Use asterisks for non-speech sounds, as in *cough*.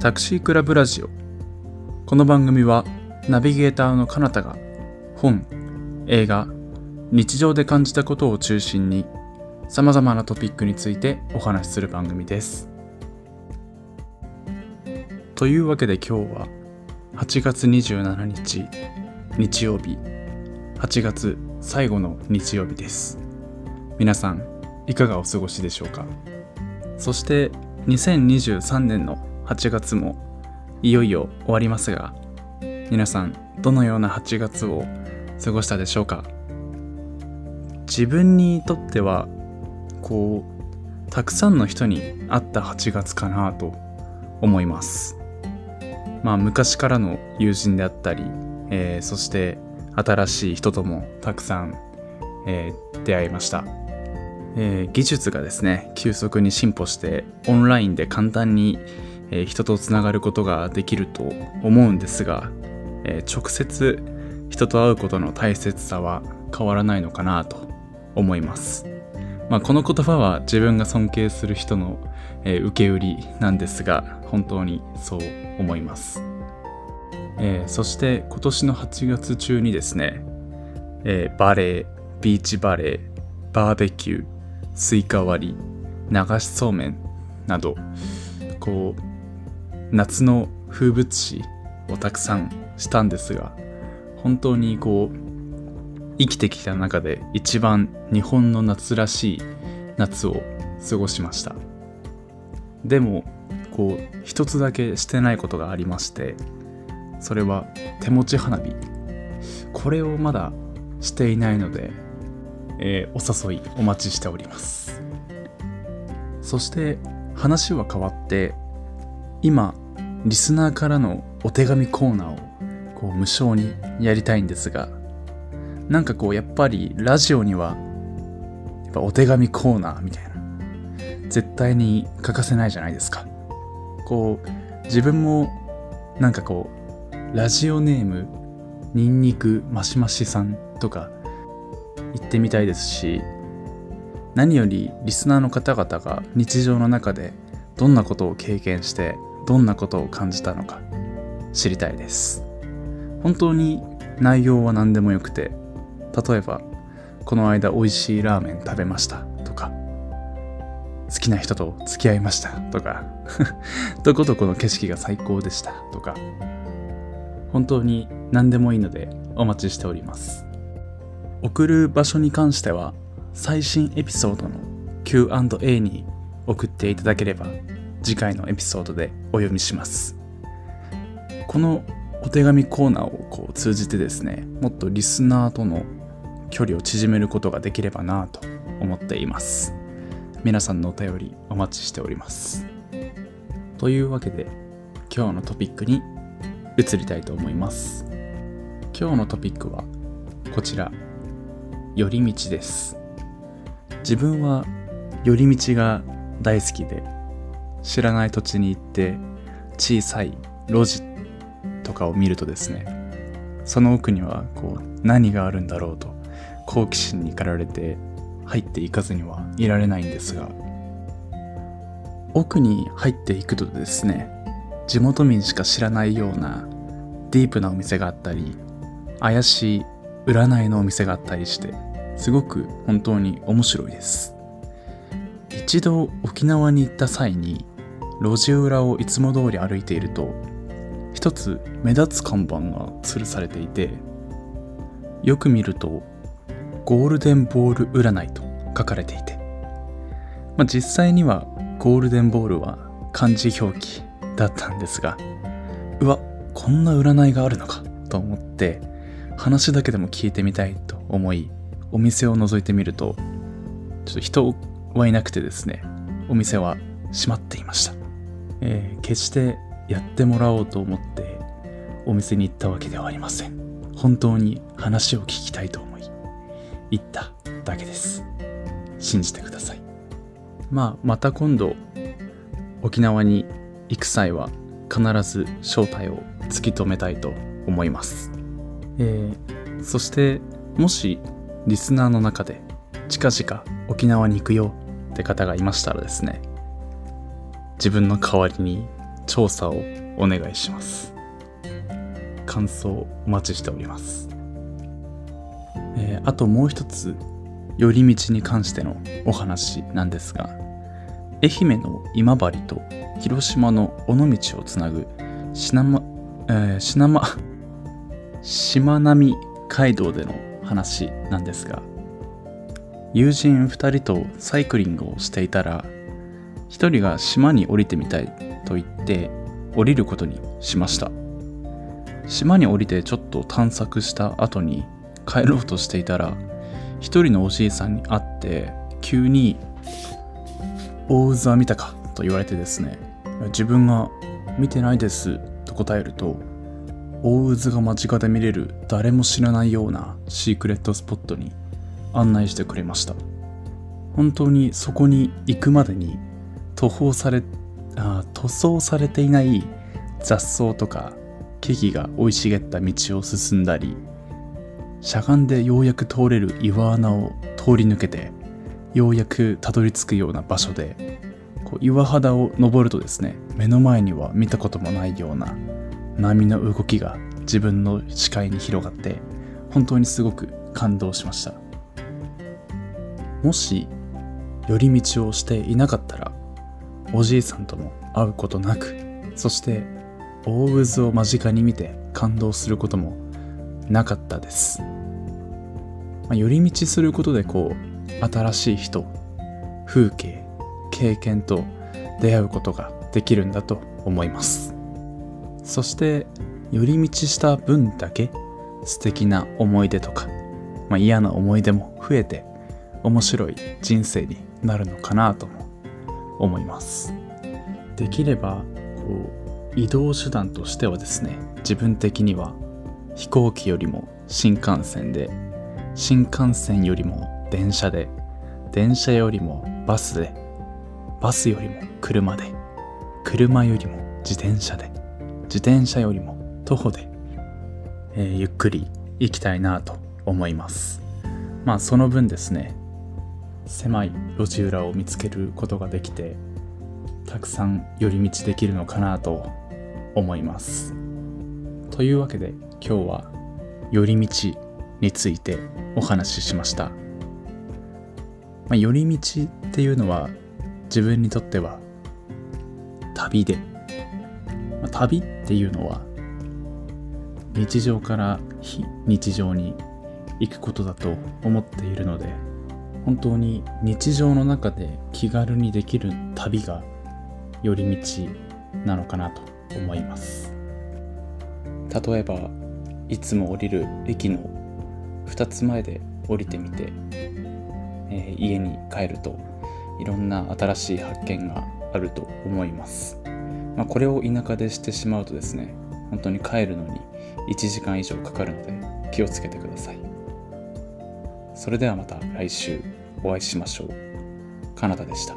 タクシークラブラジオ。この番組はナビゲーターのかなたが本映画日常で感じたことを中心にさまざまなトピックについてお話しする番組です。というわけで今日は8月27日日曜日。8月最後の日曜日です。皆さんいかがお過ごしでしょうか？そして2023年の8月もいよいよ終わりますが皆さんどのような8月を過ごしたでしょうか？自分にとってはこうたくさんの人に会った8月かなと思います。まあ昔からの友人であったり、えー、そして新しい人ともたくさん、えー、出会いました。えー、技術がですね急速に進歩してオンラインで簡単に、え、人とつながることができると思うんですが、え、直接人と会うことの大切さは変わらないのかなと思います、まあ、この言葉は自分が尊敬する人の、え受け売りなんですが本当にそう思います、えそして今年の8月中にですね、えバレービーチバレーバーベキュースイカ割り流しそうめんなどこう夏の風物詩をたくさんしたんですが本当にこう生きてきた中で一番日本の夏らしい夏を過ごしました。でもこう一つだけしてないことがありましてそれは手持ち花火。これをまだしていないのでえー、お誘いお待ちしております。そして話は変わって今リスナーからのお手紙コーナーをこう無償にやりたいんですがなんかこうやっぱりラジオにはやっぱお手紙コーナーみたいな絶対に欠かせないじゃないですか。こう自分もなんかこうラジオネームニンニクマシマシさんとか行ってみたいですし何よりリスナーの方々が日常の中でどんなことを経験してどんなことを感じたのか知りたいです。本当に内容は何でもよくて例えばこの間美味しいラーメン食べましたとか好きな人と付き合いましたとか *laughs* どこどこの景色が最高でしたとか本当に何でもいいのでお待ちしております。送る場所に関しては最新エピソードの Q&A に送っていただければ次回のエピソードでお読みします。このお手紙コーナーをこう通じてですねもっとリスナーとの距離を縮めることができればなと思っています。皆さんのお便りお待ちしております。というわけで今日のトピックに移りたいと思います。今日のトピックはこちら。寄り道です。自分は寄り道が大好きで知らない土地に行って小さい路地とかを見るとですねその奥にはこう何があるんだろうと好奇心に駆られて入っていかずにはいられないんですが奥に入っていくとですね地元民しか知らないようなディープなお店があったり怪しい占いのお店があったりしてすごく本当に面白いです。一度沖縄に行った際に路地裏をいつも通り歩いていると一つ目立つ看板が吊るされていてよく見るとゴールデンボール占いと書かれていて、まあ、実際にはゴールデンボールは漢字表記だったんですがうわこんな占いがあるのかと思って話だけでも聞いてみたいと思いお店を覗いてみると、ちょっと人はいなくてですね、お店は閉まっていました。えー、決してやってもらおうと思ってお店に行ったわけではありません。本当に話を聞きたいと思い、行っただけです。信じてください。まあ、また今度、沖縄に行く際は必ず正体を突き止めたいと思います。えー、そしてもしリスナーの中で近々沖縄に行くよって方がいましたらですね自分の代わりに調査をお願いします。感想お待ちしております、えー、あともう一つ寄り道に関してのお話なんですが愛媛の今治と広島の尾道をつなぐ品ま、えー、品ましまなみ海道での話なんですが友人2人とサイクリングをしていたら1人が島に降りてみたいと言って降りることにしました島に降りてちょっと探索した後に帰ろうとしていたら一人のおじいさんに会って急に「大渦は見たか?」と言われてですね自分が「見てないです」と答えると大渦が間近で見れる誰も知らないようなシークレットスポットに案内してくれました。本当にそこに行くまでに塗装されあ塗装されていない雑草とか木々が生い茂った道を進んだりしゃがんでようやく通れる岩穴を通り抜けてようやくたどり着くような場所でこう岩肌を登るとですね目の前には見たこともないような波の動きが自分の視界に広がって本当にすごく感動しました。もし寄り道をしていなかったらおじいさんとも会うことなくそして大渦を間近に見て感動することもなかったです、まあ、寄り道することでこう新しい人風景経験と出会うことができるんだと思います。そして寄り道した分だけ素敵な思い出とか、まあ、嫌な思い出も増えて面白い人生になるのかなとも思います。できればこう移動手段としてはですね自分的には飛行機よりも新幹線で新幹線よりも電車で電車よりもバスでバスよりも車で車よりも自転車で自転車よりも徒歩で、えー、ゆっくり行きたいなと思います。まあその分ですね狭い路地裏を見つけることができてたくさん寄り道できるのかなと思います。というわけで今日は寄り道についてお話ししました、まあ、寄り道っていうのは自分にとっては旅で。まあ、旅っていうのは日常から非日常に行くことだと思っているので本当に日常の中で気軽にできる旅が寄り道なのかなと思います。例えばいつも降りる駅の2つ前で降りてみて、えー、家に帰るといろんな新しい発見があると思います。まあ、これを田舎でしてしまうとですね本当に帰るのに1時間以上かかるので気をつけてください。それではまた来週。お会いしましょう。カナダでした。